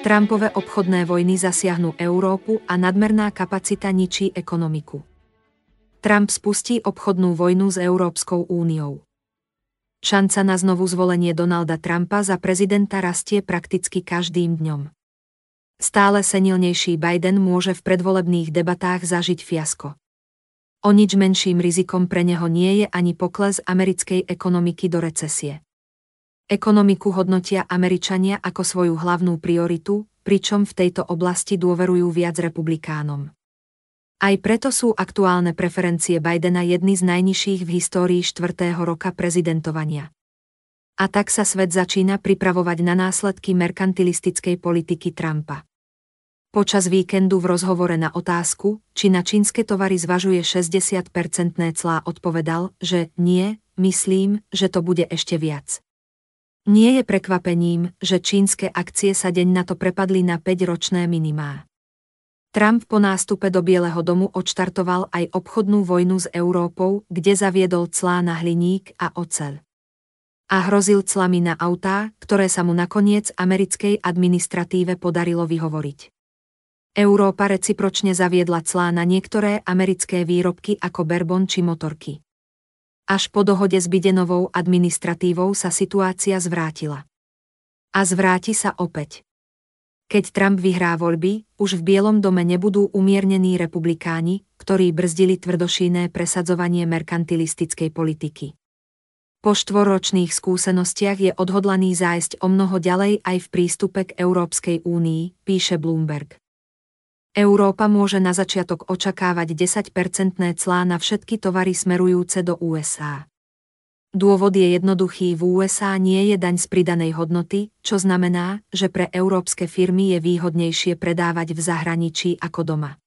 Trumpové obchodné vojny zasiahnu Európu a nadmerná kapacita ničí ekonomiku. Trump spustí obchodnú vojnu s Európskou úniou. Šanca na znovu zvolenie Donalda Trumpa za prezidenta rastie prakticky každým dňom. Stále senilnejší Biden môže v predvolebných debatách zažiť fiasko. O nič menším rizikom pre neho nie je ani pokles americkej ekonomiky do recesie. Ekonomiku hodnotia Američania ako svoju hlavnú prioritu, pričom v tejto oblasti dôverujú viac republikánom. Aj preto sú aktuálne preferencie Bidena jedny z najnižších v histórii štvrtého roka prezidentovania. A tak sa svet začína pripravovať na následky merkantilistickej politiky Trumpa. Počas víkendu v rozhovore na otázku, či na čínske tovary zvažuje 60-percentné clá odpovedal, že nie, myslím, že to bude ešte viac. Nie je prekvapením, že čínske akcie sa deň na to prepadli na 5-ročné minimá. Trump po nástupe do Bieleho domu odštartoval aj obchodnú vojnu s Európou, kde zaviedol clá na hliník a oceľ. A hrozil clami na autá, ktoré sa mu nakoniec americkej administratíve podarilo vyhovoriť. Európa recipročne zaviedla clá na niektoré americké výrobky ako berbon či motorky. Až po dohode s Bidenovou administratívou sa situácia zvrátila. A zvráti sa opäť. Keď Trump vyhrá voľby, už v Bielom dome nebudú umiernení republikáni, ktorí brzdili tvrdošíné presadzovanie merkantilistickej politiky. Po štvorročných skúsenostiach je odhodlaný zájsť o mnoho ďalej aj v prístupe k Európskej únii, píše Bloomberg. Európa môže na začiatok očakávať 10-percentné clá na všetky tovary smerujúce do USA. Dôvod je jednoduchý, v USA nie je daň z pridanej hodnoty, čo znamená, že pre európske firmy je výhodnejšie predávať v zahraničí ako doma.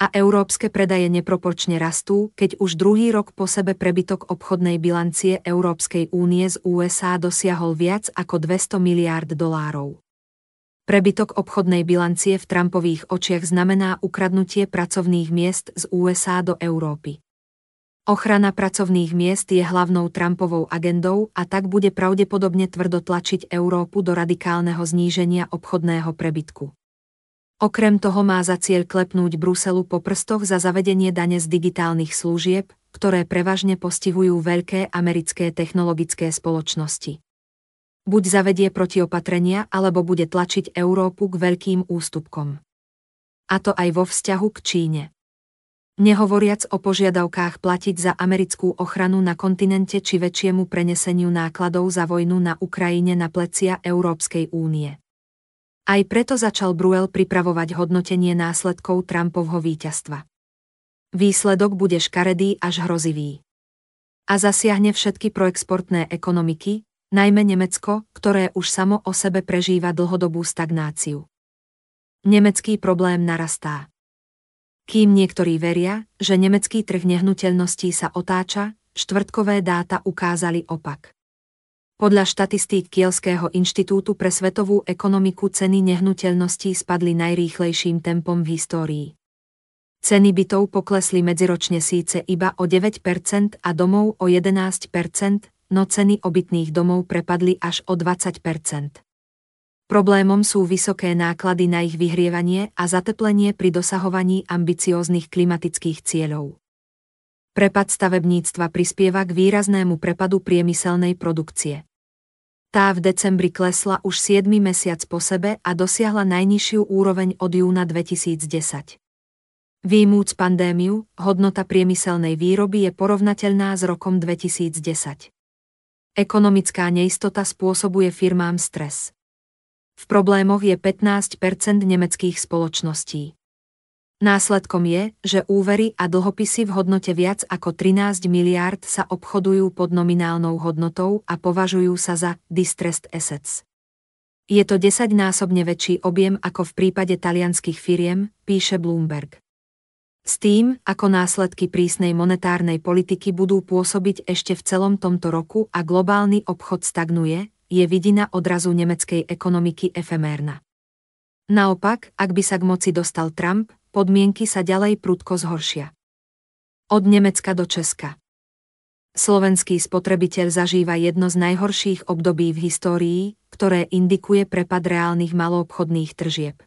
A európske predaje neproporčne rastú, keď už druhý rok po sebe prebytok obchodnej bilancie Európskej únie z USA dosiahol viac ako 200 miliárd dolárov. Prebytok obchodnej bilancie v Trumpových očiach znamená ukradnutie pracovných miest z USA do Európy. Ochrana pracovných miest je hlavnou Trumpovou agendou a tak bude pravdepodobne tvrdo tlačiť Európu do radikálneho zníženia obchodného prebytku. Okrem toho má za cieľ klepnúť Bruselu po prstoch za zavedenie dane z digitálnych služieb, ktoré prevažne postihujú veľké americké technologické spoločnosti. Buď zavedie protiopatrenia, alebo bude tlačiť Európu k veľkým ústupkom. A to aj vo vzťahu k Číne. Nehovoriac o požiadavkách platiť za americkú ochranu na kontinente či väčšiemu preneseniu nákladov za vojnu na Ukrajine na plecia Európskej únie. Aj preto začal Bruel pripravovať hodnotenie následkov Trumpovho víťazstva. Výsledok bude škaredý až hrozivý. A zasiahne všetky proexportné ekonomiky, najmä Nemecko, ktoré už samo o sebe prežíva dlhodobú stagnáciu. Nemecký problém narastá. Kým niektorí veria, že nemecký trh nehnuteľností sa otáča, štvrtkové dáta ukázali opak. Podľa štatistík Kielského inštitútu pre svetovú ekonomiku ceny nehnuteľností spadli najrýchlejším tempom v histórii. Ceny bytov poklesli medziročne síce iba o 9% a domov o 11%, no ceny obytných domov prepadli až o 20%. Problémom sú vysoké náklady na ich vyhrievanie a zateplenie pri dosahovaní ambicióznych klimatických cieľov. Prepad stavebníctva prispieva k výraznému prepadu priemyselnej produkcie. Tá v decembri klesla už 7 mesiac po sebe a dosiahla najnižšiu úroveň od júna 2010. Výmúc pandémiu, hodnota priemyselnej výroby je porovnateľná s rokom 2010. Ekonomická neistota spôsobuje firmám stres. V problémoch je 15% nemeckých spoločností. Následkom je, že úvery a dlhopisy v hodnote viac ako 13 miliárd sa obchodujú pod nominálnou hodnotou a považujú sa za distressed assets. Je to desaťnásobne väčší objem ako v prípade talianských firiem, píše Bloomberg. S tým, ako následky prísnej monetárnej politiky budú pôsobiť ešte v celom tomto roku a globálny obchod stagnuje, je vidina odrazu nemeckej ekonomiky efemérna. Naopak, ak by sa k moci dostal Trump, podmienky sa ďalej prudko zhoršia. Od Nemecka do Česka. Slovenský spotrebiteľ zažíva jedno z najhorších období v histórii, ktoré indikuje prepad reálnych maloobchodných tržieb.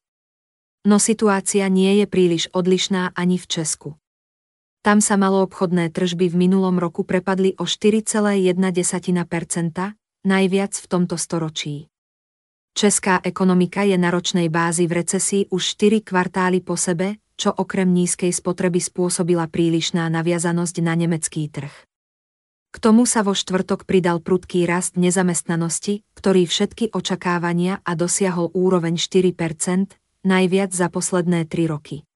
No situácia nie je príliš odlišná ani v Česku. Tam sa maloobchodné tržby v minulom roku prepadli o 4,1%, najviac v tomto storočí. Česká ekonomika je na ročnej bázi v recesii už 4 kvartály po sebe, čo okrem nízkej spotreby spôsobila prílišná naviazanosť na nemecký trh. K tomu sa vo štvrtok pridal prudký rast nezamestnanosti, ktorý všetky očakávania a dosiahol úroveň 4 najviac za posledné 3 roky.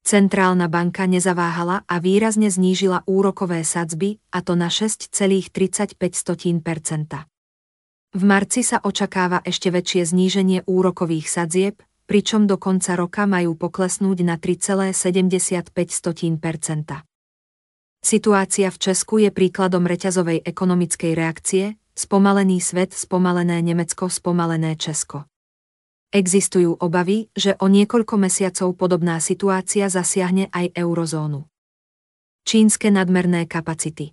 Centrálna banka nezaváhala a výrazne znížila úrokové sadzby, a to na 6,35 V marci sa očakáva ešte väčšie zníženie úrokových sadzieb, pričom do konca roka majú poklesnúť na 3,75 Situácia v Česku je príkladom reťazovej ekonomickej reakcie, spomalený svet, spomalené Nemecko, spomalené Česko. Existujú obavy, že o niekoľko mesiacov podobná situácia zasiahne aj eurozónu. Čínske nadmerné kapacity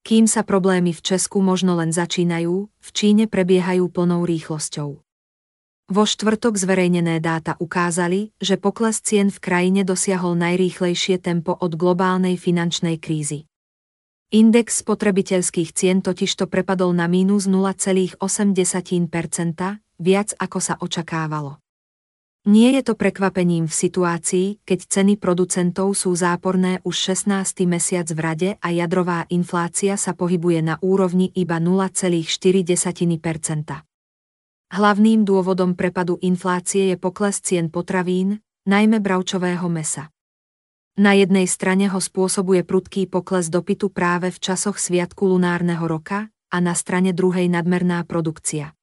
Kým sa problémy v Česku možno len začínajú, v Číne prebiehajú plnou rýchlosťou. Vo štvrtok zverejnené dáta ukázali, že pokles cien v krajine dosiahol najrýchlejšie tempo od globálnej finančnej krízy. Index spotrebiteľských cien totižto prepadol na mínus 0,8%, viac ako sa očakávalo. Nie je to prekvapením v situácii, keď ceny producentov sú záporné už 16. mesiac v rade a jadrová inflácia sa pohybuje na úrovni iba 0,4%. Hlavným dôvodom prepadu inflácie je pokles cien potravín, najmä bravčového mesa. Na jednej strane ho spôsobuje prudký pokles dopytu práve v časoch sviatku lunárneho roka a na strane druhej nadmerná produkcia.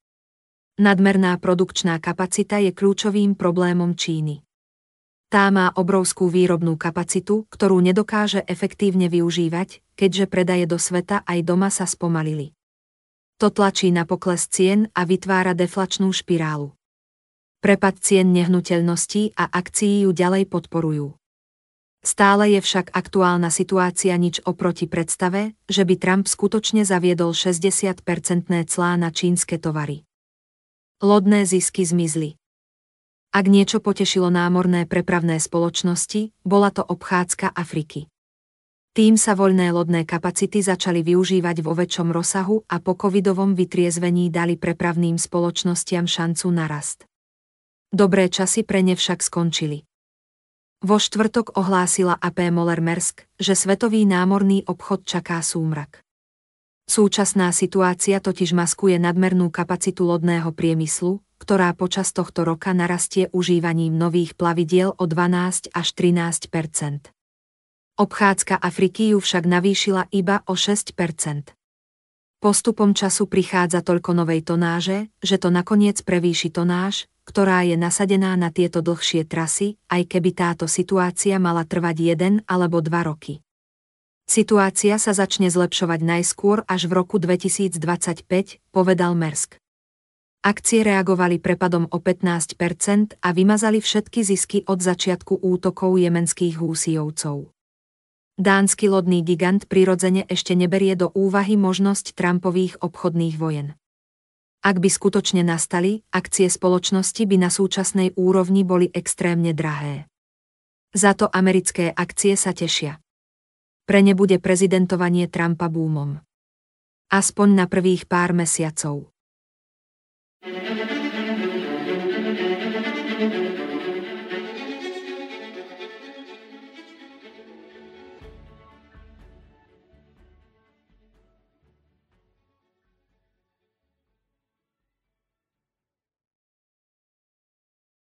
Nadmerná produkčná kapacita je kľúčovým problémom Číny. Tá má obrovskú výrobnú kapacitu, ktorú nedokáže efektívne využívať, keďže predaje do sveta aj doma sa spomalili. To tlačí na pokles cien a vytvára deflačnú špirálu. Prepad cien nehnuteľností a akcií ju ďalej podporujú. Stále je však aktuálna situácia nič oproti predstave, že by Trump skutočne zaviedol 60-percentné clá na čínske tovary. Lodné zisky zmizli. Ak niečo potešilo námorné prepravné spoločnosti, bola to obchádzka Afriky. Tým sa voľné lodné kapacity začali využívať vo väčšom rozsahu a po covidovom vytriezvení dali prepravným spoločnostiam šancu na rast. Dobré časy pre ne však skončili. Vo štvrtok ohlásila AP Moller Mersk, že svetový námorný obchod čaká súmrak. Súčasná situácia totiž maskuje nadmernú kapacitu lodného priemyslu, ktorá počas tohto roka narastie užívaním nových plavidiel o 12 až 13% Obchádzka Afriky ju však navýšila iba o 6% Postupom času prichádza toľko novej tonáže, že to nakoniec prevýši tonáž, ktorá je nasadená na tieto dlhšie trasy, aj keby táto situácia mala trvať jeden alebo dva roky. Situácia sa začne zlepšovať najskôr až v roku 2025, povedal Mersk. Akcie reagovali prepadom o 15% a vymazali všetky zisky od začiatku útokov jemenských húsijovcov. Dánsky lodný gigant prirodzene ešte neberie do úvahy možnosť Trumpových obchodných vojen. Ak by skutočne nastali, akcie spoločnosti by na súčasnej úrovni boli extrémne drahé. Za to americké akcie sa tešia. Pre ne bude prezidentovanie Trumpa búmom. Aspoň na prvých pár mesiacov. thank you